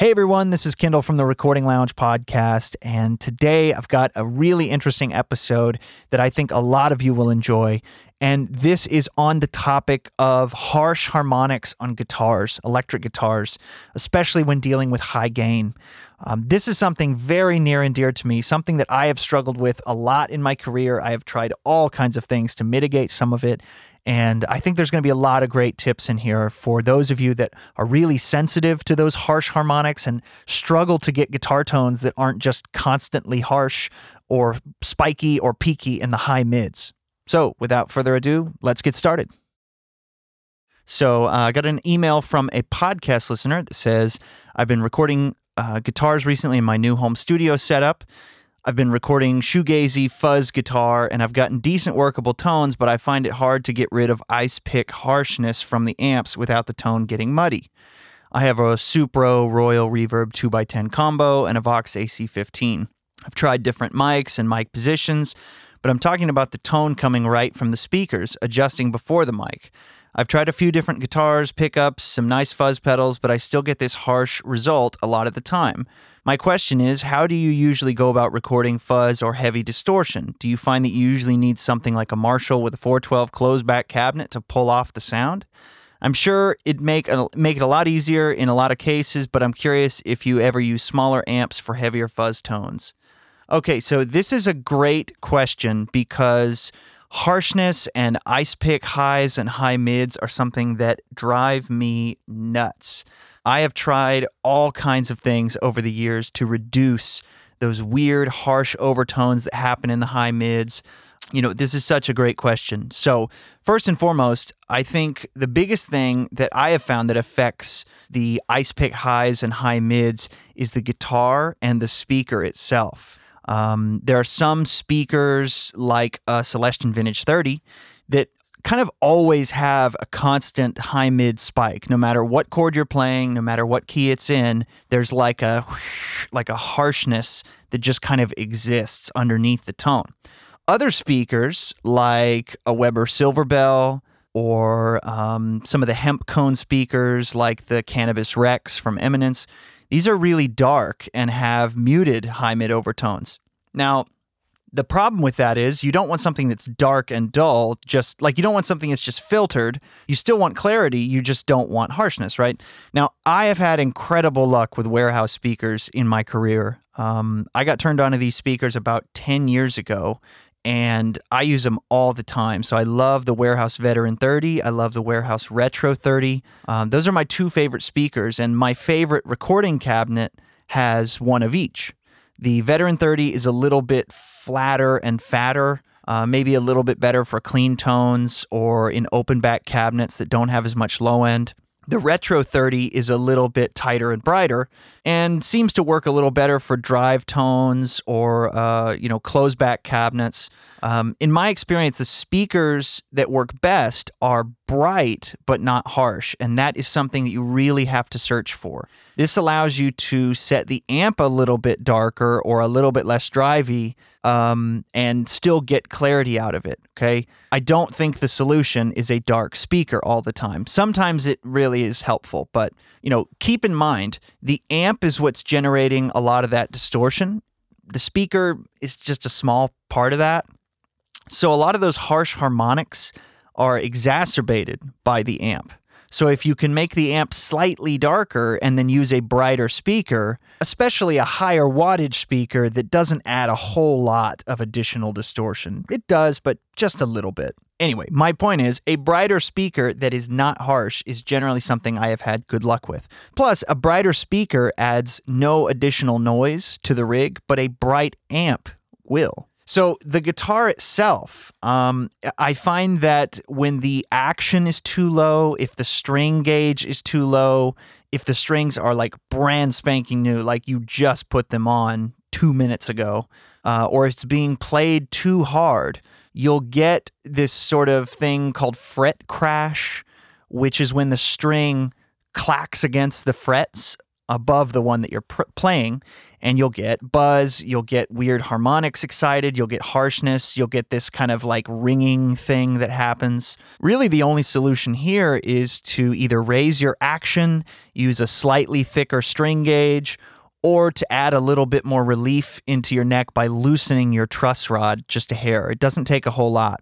Hey everyone, this is Kendall from the Recording Lounge podcast, and today I've got a really interesting episode that I think a lot of you will enjoy. And this is on the topic of harsh harmonics on guitars, electric guitars, especially when dealing with high gain. Um, this is something very near and dear to me, something that I have struggled with a lot in my career. I have tried all kinds of things to mitigate some of it, and I think there's going to be a lot of great tips in here for those of you that are really sensitive to those harsh harmonics and struggle to get guitar tones that aren't just constantly harsh or spiky or peaky in the high mids. So, without further ado, let's get started. So, uh, I got an email from a podcast listener that says, I've been recording uh, guitars recently in my new home studio setup. I've been recording shoegazy fuzz guitar and I've gotten decent workable tones, but I find it hard to get rid of ice pick harshness from the amps without the tone getting muddy. I have a Supro Royal Reverb 2x10 combo and a Vox AC15. I've tried different mics and mic positions, but I'm talking about the tone coming right from the speakers, adjusting before the mic. I've tried a few different guitars, pickups, some nice fuzz pedals, but I still get this harsh result a lot of the time. My question is how do you usually go about recording fuzz or heavy distortion? Do you find that you usually need something like a Marshall with a 412 closed back cabinet to pull off the sound? I'm sure it'd make a, make it a lot easier in a lot of cases, but I'm curious if you ever use smaller amps for heavier fuzz tones. Okay, so this is a great question because harshness and ice pick highs and high mids are something that drive me nuts. I have tried all kinds of things over the years to reduce those weird, harsh overtones that happen in the high mids. You know, this is such a great question. So, first and foremost, I think the biggest thing that I have found that affects the ice pick highs and high mids is the guitar and the speaker itself. Um, there are some speakers like a Celestion Vintage 30 that kind of always have a constant high mid spike. No matter what chord you're playing no matter what key it's in there's like a like a harshness that just kind of exists underneath the tone. Other speakers like a weber silverbell or um, some of the hemp cone speakers like the cannabis rex from eminence these are really dark and have muted high mid overtones. Now the problem with that is you don't want something that's dark and dull, just like you don't want something that's just filtered. You still want clarity, you just don't want harshness, right? Now, I have had incredible luck with warehouse speakers in my career. Um, I got turned on to these speakers about 10 years ago, and I use them all the time. So I love the Warehouse Veteran 30. I love the Warehouse Retro 30. Um, those are my two favorite speakers, and my favorite recording cabinet has one of each. The Veteran 30 is a little bit flatter and fatter, uh, maybe a little bit better for clean tones or in open back cabinets that don't have as much low end. The Retro 30 is a little bit tighter and brighter and seems to work a little better for drive tones or, uh, you know, closed back cabinets. Um, in my experience, the speakers that work best are bright but not harsh, and that is something that you really have to search for. This allows you to set the amp a little bit darker or a little bit less drivey um, and still get clarity out of it. Okay. I don't think the solution is a dark speaker all the time. Sometimes it really is helpful, but you know, keep in mind the amp is what's generating a lot of that distortion. The speaker is just a small part of that. So a lot of those harsh harmonics are exacerbated by the amp. So if you can make the amp slightly darker and then use a brighter speaker, especially a higher wattage speaker that doesn't add a whole lot of additional distortion. It does, but just a little bit. Anyway, my point is a brighter speaker that is not harsh is generally something I have had good luck with. Plus, a brighter speaker adds no additional noise to the rig, but a bright amp will. So the guitar itself, um, I find that when the action is too low, if the string gauge is too low, if the strings are like brand spanking new, like you just put them on two minutes ago, uh, or it's being played too hard, you'll get this sort of thing called fret crash, which is when the string clacks against the frets above the one that you're pr- playing and you'll get buzz, you'll get weird harmonics excited, you'll get harshness, you'll get this kind of like ringing thing that happens. Really, the only solution here is to either raise your action, use a slightly thicker string gauge, or to add a little bit more relief into your neck by loosening your truss rod just a hair. It doesn't take a whole lot.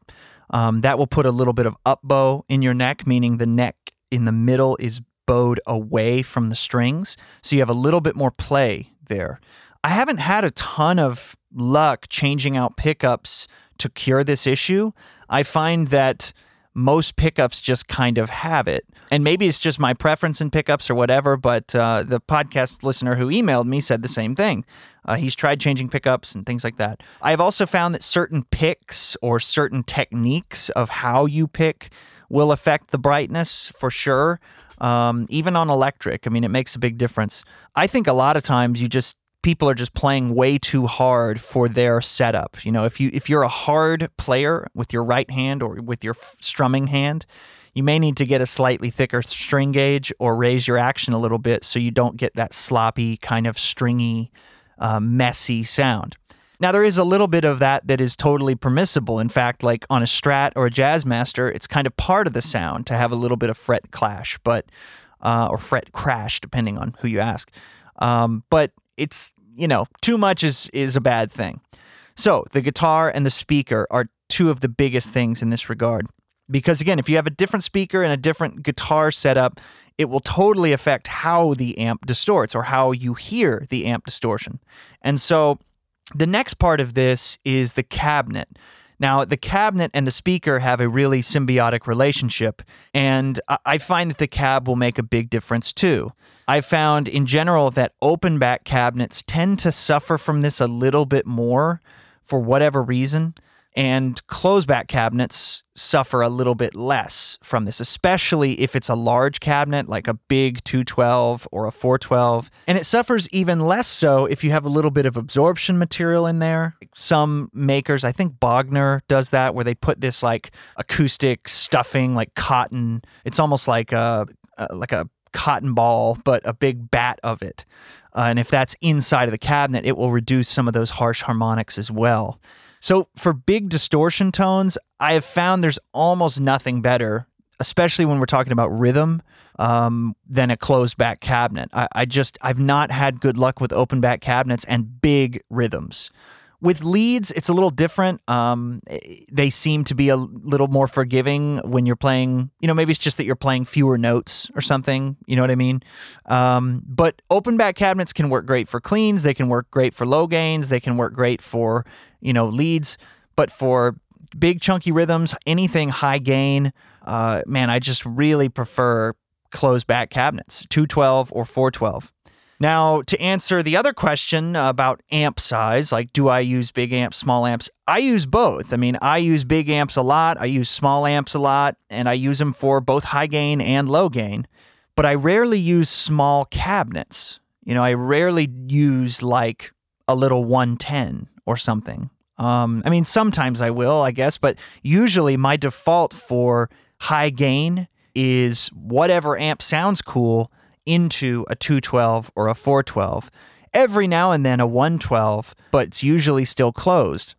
Um, that will put a little bit of up bow in your neck, meaning the neck in the middle is bowed away from the strings. So you have a little bit more play there. I haven't had a ton of luck changing out pickups to cure this issue. I find that most pickups just kind of have it. And maybe it's just my preference in pickups or whatever, but uh, the podcast listener who emailed me said the same thing. Uh, he's tried changing pickups and things like that. I've also found that certain picks or certain techniques of how you pick will affect the brightness for sure. Um, even on electric, I mean, it makes a big difference. I think a lot of times you just people are just playing way too hard for their setup. You know, if you if you're a hard player with your right hand or with your strumming hand, you may need to get a slightly thicker string gauge or raise your action a little bit so you don't get that sloppy kind of stringy, uh, messy sound. Now there is a little bit of that that is totally permissible. In fact, like on a Strat or a Jazzmaster, it's kind of part of the sound to have a little bit of fret clash, but uh, or fret crash, depending on who you ask. Um, but it's you know too much is is a bad thing. So the guitar and the speaker are two of the biggest things in this regard. Because again, if you have a different speaker and a different guitar setup, it will totally affect how the amp distorts or how you hear the amp distortion. And so the next part of this is the cabinet. Now, the cabinet and the speaker have a really symbiotic relationship, and I find that the cab will make a big difference too. I've found in general that open back cabinets tend to suffer from this a little bit more for whatever reason and closeback cabinets suffer a little bit less from this, especially if it's a large cabinet like a big 212 or a 412. And it suffers even less so if you have a little bit of absorption material in there. Some makers, I think Bogner does that, where they put this like acoustic stuffing, like cotton. It's almost like a, like a cotton ball, but a big bat of it. Uh, and if that's inside of the cabinet, it will reduce some of those harsh harmonics as well. So for big distortion tones, I have found there's almost nothing better, especially when we're talking about rhythm, um, than a closed back cabinet. I, I just I've not had good luck with open back cabinets and big rhythms. With leads, it's a little different. Um, they seem to be a little more forgiving when you're playing. You know, maybe it's just that you're playing fewer notes or something. You know what I mean? Um, but open back cabinets can work great for cleans. They can work great for low gains. They can work great for you know leads. But for big chunky rhythms, anything high gain, uh, man, I just really prefer closed back cabinets, 212 or 412. Now, to answer the other question about amp size, like do I use big amps, small amps? I use both. I mean, I use big amps a lot, I use small amps a lot, and I use them for both high gain and low gain. But I rarely use small cabinets. You know, I rarely use like a little 110 or something. Um, I mean, sometimes I will, I guess, but usually my default for high gain is whatever amp sounds cool into a 212 or a 412. Every now and then a 112, but it's usually still closed.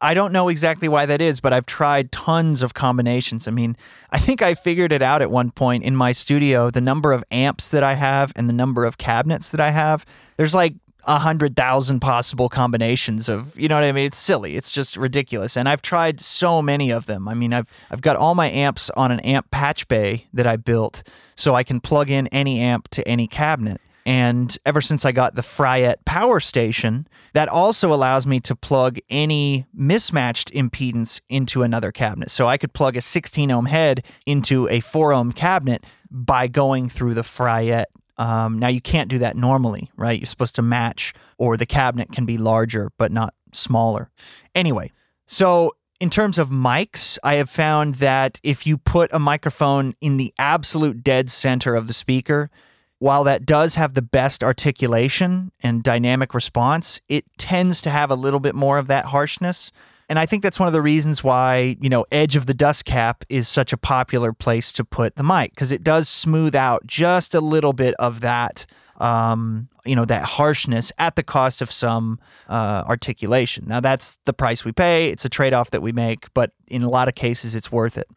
I don't know exactly why that is, but I've tried tons of combinations. I mean, I think I figured it out at one point in my studio the number of amps that I have and the number of cabinets that I have. There's like a hundred thousand possible combinations of you know what I mean. It's silly. It's just ridiculous. And I've tried so many of them. I mean, I've I've got all my amps on an amp patch bay that I built, so I can plug in any amp to any cabinet. And ever since I got the Fryette power station, that also allows me to plug any mismatched impedance into another cabinet. So I could plug a 16 ohm head into a 4 ohm cabinet by going through the Fryette um, now, you can't do that normally, right? You're supposed to match, or the cabinet can be larger but not smaller. Anyway, so in terms of mics, I have found that if you put a microphone in the absolute dead center of the speaker, while that does have the best articulation and dynamic response, it tends to have a little bit more of that harshness. And I think that's one of the reasons why, you know, edge of the dust cap is such a popular place to put the mic because it does smooth out just a little bit of that um, you know, that harshness at the cost of some uh, articulation. Now, that's the price we pay. It's a trade off that we make, but in a lot of cases, it's worth it.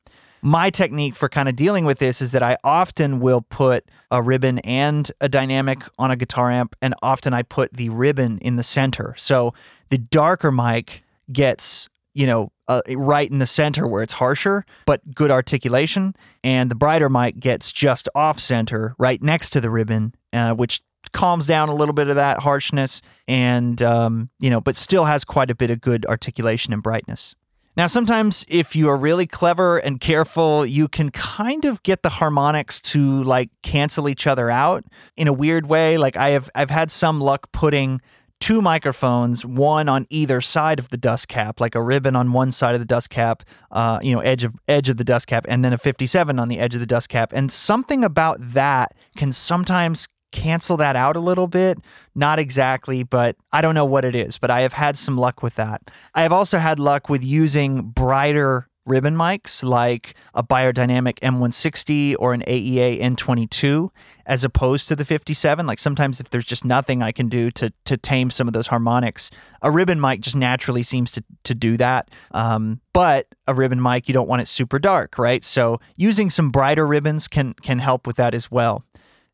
My technique for kind of dealing with this is that I often will put a ribbon and a dynamic on a guitar amp, and often I put the ribbon in the center. So the darker mic gets you know, uh, right in the center where it's harsher, but good articulation. And the brighter mic gets just off center, right next to the ribbon, uh, which calms down a little bit of that harshness and, um, you know, but still has quite a bit of good articulation and brightness. Now, sometimes if you are really clever and careful, you can kind of get the harmonics to like cancel each other out in a weird way. Like I have, I've had some luck putting two microphones, one on either side of the dust cap, like a ribbon on one side of the dust cap, uh, you know, edge of edge of the dust cap, and then a 57 on the edge of the dust cap. And something about that can sometimes cancel that out a little bit. Not exactly, but I don't know what it is, but I have had some luck with that. I have also had luck with using brighter ribbon mics like a beyerdynamic M160 or an AEA N22 as opposed to the 57. Like sometimes if there's just nothing I can do to to tame some of those harmonics, a ribbon mic just naturally seems to to do that. Um, but a ribbon mic, you don't want it super dark, right? So using some brighter ribbons can can help with that as well.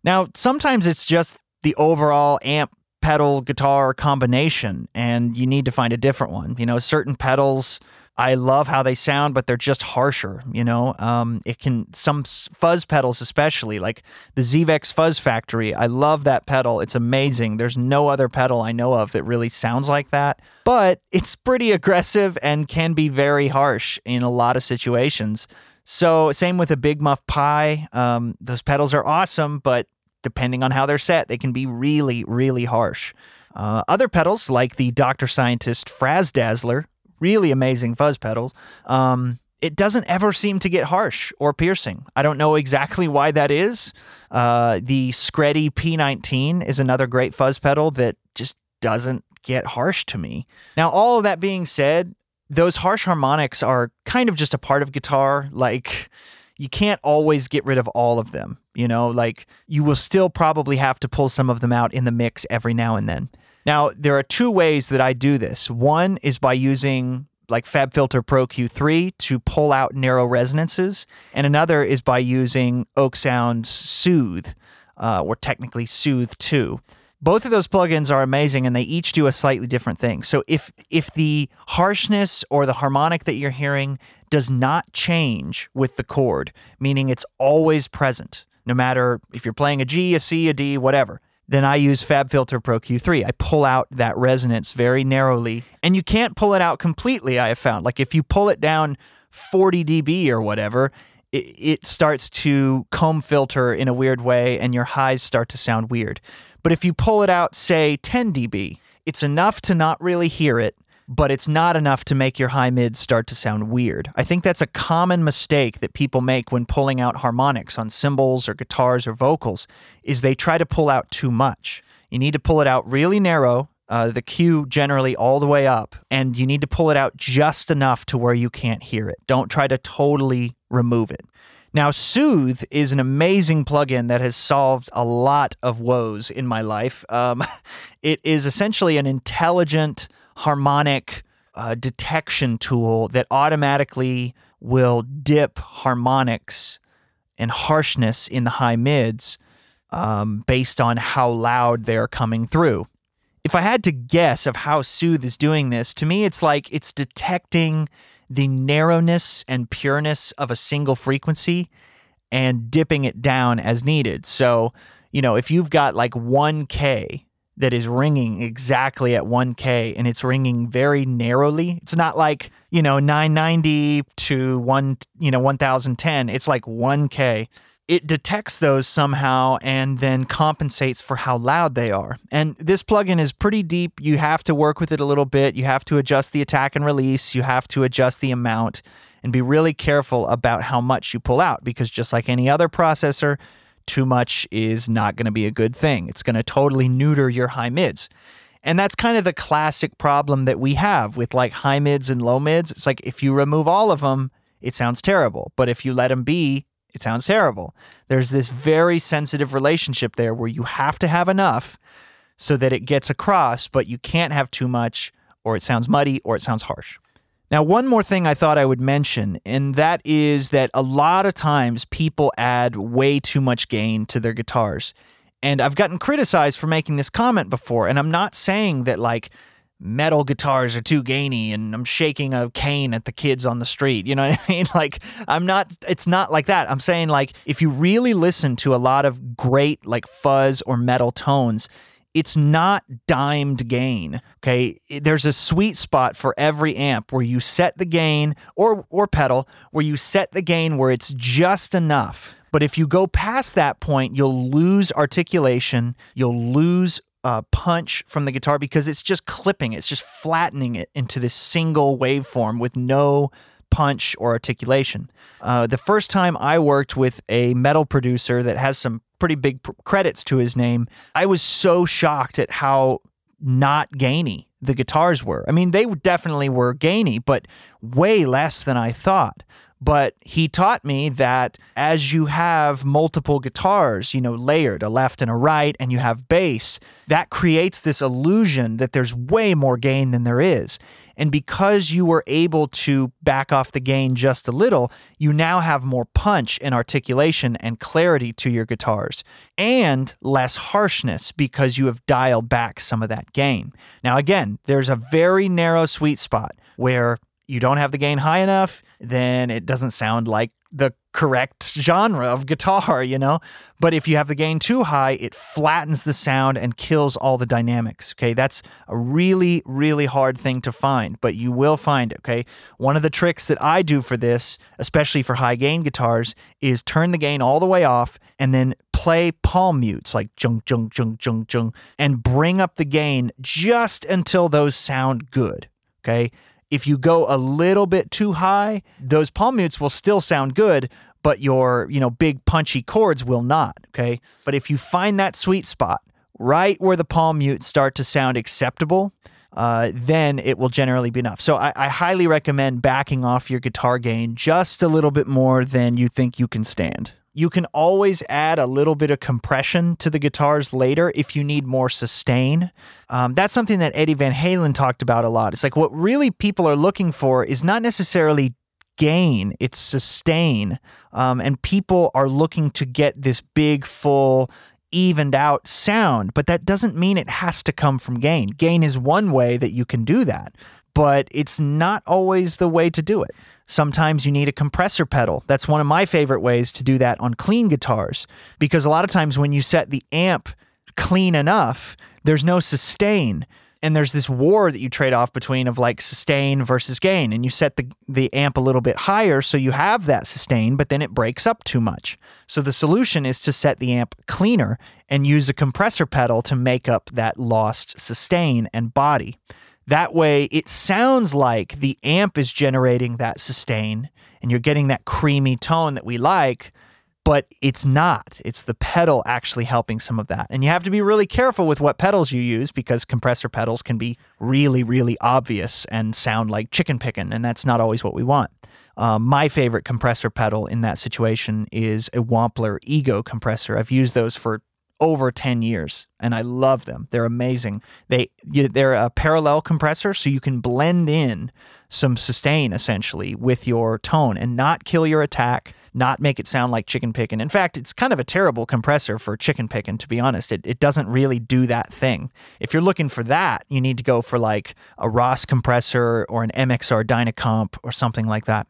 Now sometimes it's just the overall amp pedal guitar combination and you need to find a different one. You know, certain pedals I love how they sound, but they're just harsher. You know, um, it can some fuzz pedals, especially like the Zvex Fuzz Factory. I love that pedal. It's amazing. There's no other pedal I know of that really sounds like that, but it's pretty aggressive and can be very harsh in a lot of situations. So same with a Big Muff Pi. Um, those pedals are awesome, but depending on how they're set, they can be really, really harsh. Uh, other pedals, like the Dr. Scientist Frazzdazzler, really amazing fuzz pedals. Um, it doesn't ever seem to get harsh or piercing. I don't know exactly why that is. Uh, the Skreddy P19 is another great fuzz pedal that just doesn't get harsh to me. Now, all of that being said, those harsh harmonics are kind of just a part of guitar. Like, you can't always get rid of all of them. You know, like, you will still probably have to pull some of them out in the mix every now and then. Now, there are two ways that I do this. One is by using like FabFilter Pro Q3 to pull out narrow resonances, and another is by using oeksound's Soothe, uh, or technically Soothe 2. Both of those plugins are amazing and they each do a slightly different thing. So if if the harshness or the harmonic that you're hearing does not change with the chord, meaning it's always present, no matter if you're playing a G, a C, a D, whatever, then I use FabFilter Pro Q3. I pull out that resonance very narrowly, and you can't pull it out completely. I have found, like if you pull it down 40 dB or whatever, it, it starts to comb filter in a weird way, and your highs start to sound weird. But if you pull it out, say 10 dB, it's enough to not really hear it, but it's not enough to make your high mids start to sound weird. I think that's a common mistake that people make when pulling out harmonics on cymbals or guitars or vocals is they try to pull out too much. You need to pull it out really narrow, uh, the Q generally all the way up, and you need to pull it out just enough to where you can't hear it. Don't try to totally remove it. Now, Soothe is an amazing plugin that has solved a lot of woes in my life. Um, it is essentially an intelligent harmonic uh, detection tool that automatically will dip harmonics and harshness in the high mids um, based on how loud they're coming through. If I had to guess of how Soothe is doing this, to me it's like it's detecting the narrowness and pureness of a single frequency and dipping it down as needed. So, you know, if you've got like 1K that is ringing exactly at 1K and it's ringing very narrowly. It's not like, you know, 990 to 1, you know, 1010. It's like 1K. It detects those somehow and then compensates for how loud they are. And this plugin is pretty deep. You have to work with it a little bit. You have to adjust the attack and release. You have to adjust the amount and be really careful about how much you pull out because just like any other processor, too much is not going to be a good thing. It's going to totally neuter your high mids. And that's kind of the classic problem that we have with like high mids and low mids. It's like if you remove all of them, it sounds terrible. But if you let them be it sounds terrible. There's this very sensitive relationship there where you have to have enough so that it gets across, but you can't have too much or it sounds muddy or it sounds harsh. Now, one more thing I thought I would mention, and that is that a lot of times people add way too much gain to their guitars. And I've gotten criticized for making this comment before, and I'm not saying that like metal guitars are too gainy and I'm shaking a cane at the kids on the street. You know what I mean? Like, I'm not, it's not like that. I'm saying, like, if you really listen to a lot of great, like, fuzz or metal tones, it's not dimed gain. Okay. There's a sweet spot for every amp where you set the gain or, or pedal where you set the gain where it's just enough. But if you go past that point, you'll lose articulation, you'll lose uh, punch from the guitar because it's just clipping, it's just flattening it into this single waveform with no punch or articulation. Uh, the first time I worked with a metal producer that has some pretty big credits to his name, I was so shocked at how not gainy the guitars were. I mean, they definitely were gainy, but way less than I thought. But he taught me that as you have multiple guitars, you know, layered, a left and a right, and you have bass, that creates this illusion that there's way more gain than there is. And because you were able to back off the gain just a little, you now have more punch and articulation and clarity to your guitars and less harshness because you have dialed back some of that gain. Now, again, there's a very narrow sweet spot where you don't have the gain high enough, then it doesn't sound like the correct genre of guitar, you know? But if you have the gain too high, it flattens the sound and kills all the dynamics, okay? That's a really, really hard thing to find, but you will find it, okay? One of the tricks that I do for this, especially for high gain guitars, is turn the gain all the way off and then play palm mutes like jung, jung, jung, jung, jung, and bring up the gain just until those sound good, okay? If you go a little bit too high, those palm mutes will still sound good, but your, you know, big punchy chords will not, okay? But if you find that sweet spot right where the palm mutes start to sound acceptable, uh, then it will generally be enough. So I, I, highly recommend backing off your guitar gain just a little bit more than you think you can stand. You can always add a little bit of compression to the guitars later if you need more sustain. Um, that's something that Eddie Van Halen talked about a lot. It's like what really people are looking for is not necessarily gain, it's sustain. Um, and people are looking to get this big, full, evened out sound, but that doesn't mean it has to come from gain. Gain is one way that you can do that, but it's not always the way to do it. Sometimes you need a compressor pedal. That's one of my favorite ways to do that on clean guitars because a lot of times when you set the amp clean enough, there's no sustain. And there's this war that you trade off between of like sustain versus gain. And you set the, the amp a little bit higher so you have that sustain, but then it breaks up too much. So the solution is to set the amp cleaner and use a compressor pedal to make up that lost sustain and body. That way, it sounds like the amp is generating that sustain and you're getting that creamy tone that we like, but it's not. It's the pedal actually helping some of that. And you have to be really careful with what pedals you use because compressor pedals can be really, really obvious and sound like chicken picking, and that's not always what we want. Um, my favorite compressor pedal in that situation is a Wampler Ego compressor. I've used those for over 10 years and I love them. They're amazing. They they're a parallel compressor so you can blend in some sustain essentially with your tone and not kill your attack, not make it sound like chicken picking. In fact, it's kind of a terrible compressor for chicken picking to be honest. It it doesn't really do that thing. If you're looking for that, you need to go for like a Ross compressor or an MXR Dynacomp or something like that.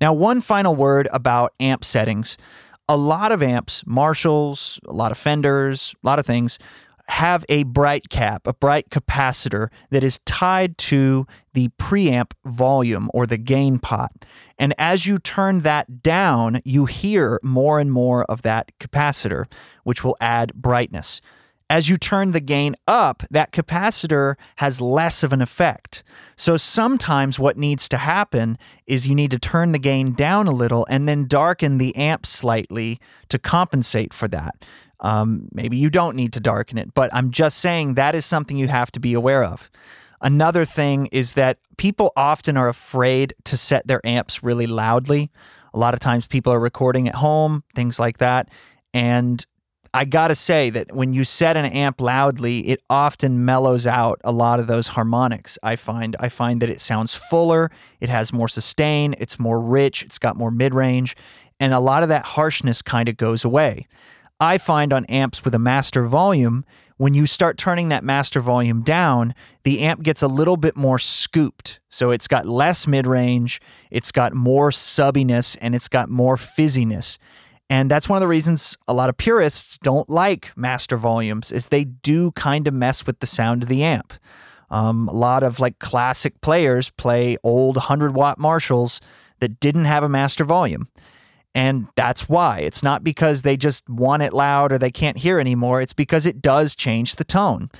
Now, one final word about amp settings a lot of amps, Marshalls, a lot of Fenders, a lot of things have a bright cap, a bright capacitor that is tied to the preamp volume or the gain pot. And as you turn that down, you hear more and more of that capacitor, which will add brightness. As you turn the gain up, that capacitor has less of an effect. So sometimes what needs to happen is you need to turn the gain down a little and then darken the amp slightly to compensate for that. Um, maybe you don't need to darken it, but I'm just saying that is something you have to be aware of. Another thing is that people often are afraid to set their amps really loudly A lot of times people are recording at home, things like that. And I gotta say that when you set an amp loudly, it often mellows out a lot of those harmonics. I find I find that it sounds fuller, it has more sustain, it's more rich, it's got more mid range, and a lot of that harshness kind of goes away. I find on amps with a master volume, when you start turning that master volume down, the amp gets a little bit more scooped. So it's got less mid range, it's got more subbiness, and it's got more fizziness. And that's one of the reasons a lot of purists don't like master volumes is they do kind of mess with the sound of the amp. Um, a lot of like classic players play old 100 watt Marshalls that didn't have a master volume. And that's why. It's not because they just want it loud or they can't hear anymore. It's because it does change the tone.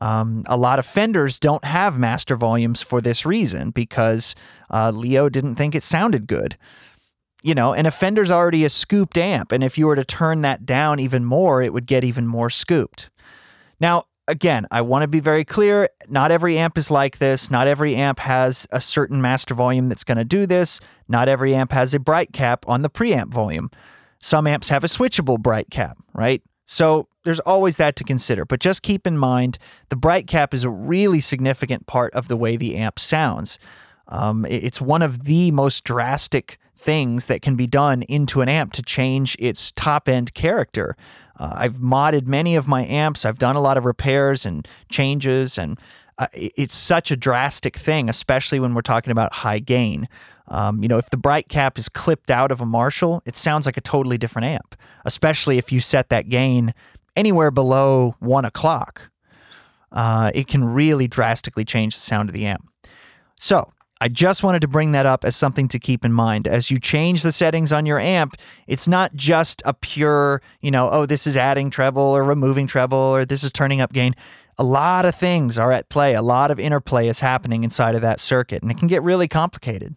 Um, a lot of Fenders don't have master volumes for this reason because uh, Leo didn't think it sounded good you know, and a Fender's already a scooped amp. And if you were to turn that down even more, it would get even more scooped. Now, again, I want to be very clear. Not every amp is like this. Not every amp has a certain master volume that's going to do this. Not every amp has a bright cap on the preamp volume. Some amps have a switchable bright cap, right? So there's always that to consider. But just keep in mind the bright cap is a really significant part of the way the amp sounds. Um, it's one of the most drastic things that can be done into an amp to change its top end character. Uh, I've modded many of my amps. I've done a lot of repairs and changes, and uh, it's such a drastic thing, especially when we're talking about high gain. Um, you know, if the bright cap is clipped out of a Marshall, it sounds like a totally different amp, especially if you set that gain anywhere below one o'clock. Uh, it can really drastically change the sound of the amp. So, I just wanted to bring that up as something to keep in mind. As you change the settings on your amp, it's not just a pure, you know, oh, this is adding treble or removing treble or this is turning up gain. A lot of things are at play. A lot of interplay is happening inside of that circuit, and it can get really complicated.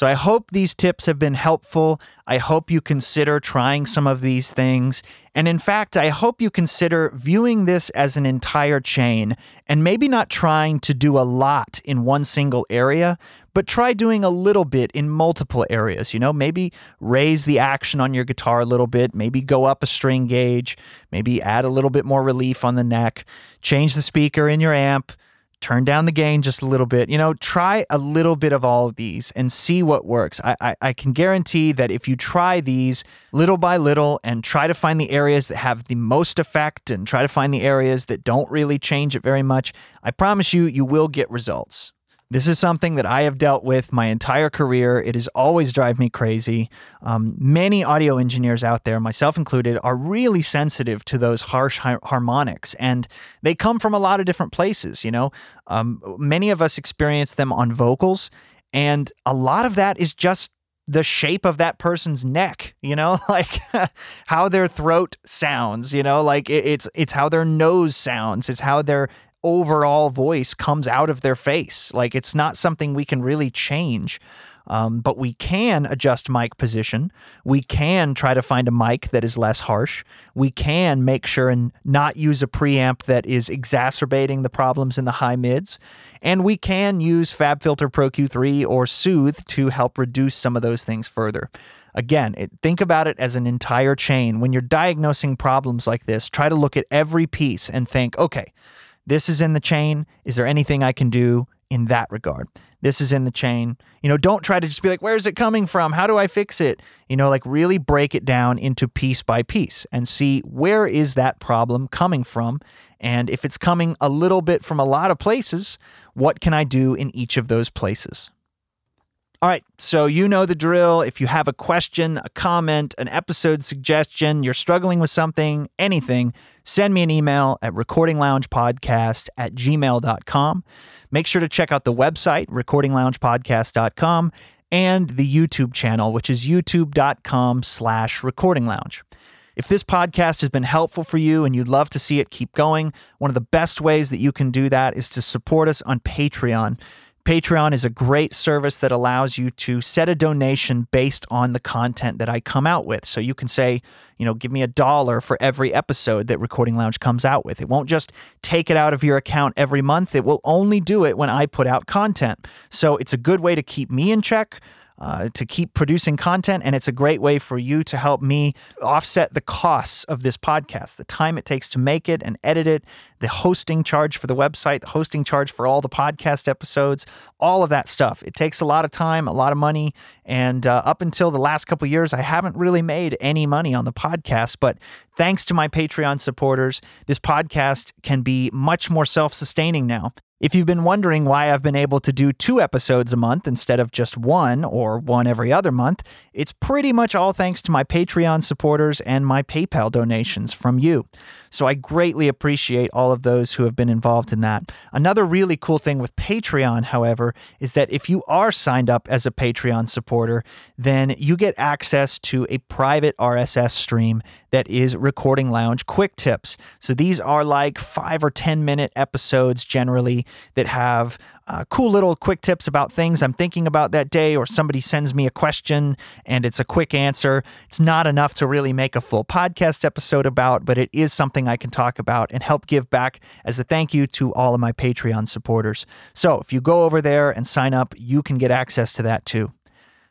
So I hope these tips have been helpful. I hope you consider trying some of these things. And in fact, I hope you consider viewing this as an entire chain and maybe not trying to do a lot in one single area, but try doing a little bit in multiple areas. You know, maybe raise the action on your guitar a little bit, maybe go up a string gauge, maybe add a little bit more relief on the neck, change the speaker in your amp turn down the gain just a little bit. You know, try a little bit of all of these and see what works. I, I, I, can guarantee that if you try these little by little and try to find the areas that have the most effect and try to find the areas that don't really change it very much, I promise you, you will get results. This is something that I have dealt with my entire career. It has always drive me crazy. Um, many audio engineers out there, myself included, are really sensitive to those harsh har- harmonics, and they come from a lot of different places. You know, um, many of us experience them on vocals, and a lot of that is just the shape of that person's neck you know like how their throat sounds you know like it's it's how their nose sounds it's how their overall voice comes out of their face. Like it's not something we can really change. Um, but we can adjust mic position. We can try to find a mic that is less harsh. We can make sure and not use a preamp that is exacerbating the problems in the high mids. And we can use FabFilter Pro Q3 or Soothe to help reduce some of those things further. Again, it, think about it as an entire chain. When you're diagnosing problems like this, try to look at every piece and think, okay, this is in the chain. Is there anything I can do in that regard? This is in the chain. You know, don't try to just be like, where's it coming from? How do I fix it? You know, like really break it down into piece by piece and see where is that problem coming from? And if it's coming a little bit from a lot of places, what can I do in each of those places? All right, so you know the drill. If you have a question, a comment, an episode suggestion, you're struggling with something, anything, send me an email at recordingloungepodcast at gmail.com. Make sure to check out the website, recordingloungepodcast.com, and the YouTube channel, which is youtube.com slash recordinglounge. If this podcast has been helpful for you and you'd love to see it keep going, one of the best ways that you can do that is to support us on Patreon. Patreon is a great service that allows you to set a donation based on the content that I come out with. So you can say, you know, give me a dollar for every episode that Recording Lounge comes out with. It won't just take it out of your account every month, it will only do it when I put out content. So it's a good way to keep me in check. Uh, to keep producing content. And it's a great way for you to help me offset the costs of this podcast, the time it takes to make it and edit it, the hosting charge for the website, the hosting charge for all the podcast episodes, all of that stuff. It takes a lot of time, a lot of money. And uh, up until the last couple years, I haven't really made any money on the podcast. But thanks to my Patreon supporters, this podcast can be much more self sustaining now. If you've been wondering why I've been able to do two episodes a month instead of just one or one every other month, it's pretty much all thanks to my Patreon supporters and my PayPal donations from you. So I greatly appreciate all of those who have been involved in that. Another really cool thing with Patreon, however, is that if you are signed up as a Patreon supporter, then you get access to a private RSS stream that is Recording Lounge Quick Tips. So these are like five or 10 minute episodes generally that have uh, cool little quick tips about things I'm thinking about that day, or somebody sends me a question and it's a quick answer. It's not enough to really make a full podcast episode about, but it is something I can talk about and help give back as a thank you to all of my Patreon supporters. So if you go over there and sign up, you can get access to that too.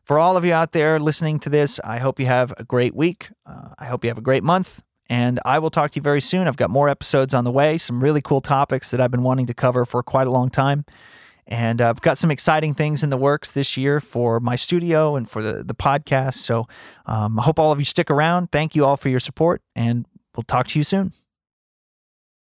For all of you out there listening to this, I hope you have a great week. Uh, I hope you have a great month. And I will talk to you very soon. I've got more episodes on the way, some really cool topics that I've been wanting to cover for quite a long time. And uh, I've got some exciting things in the works this year for my studio and for the, the podcast. So um, I hope all of you stick around. Thank you all for your support, and we'll talk to you soon.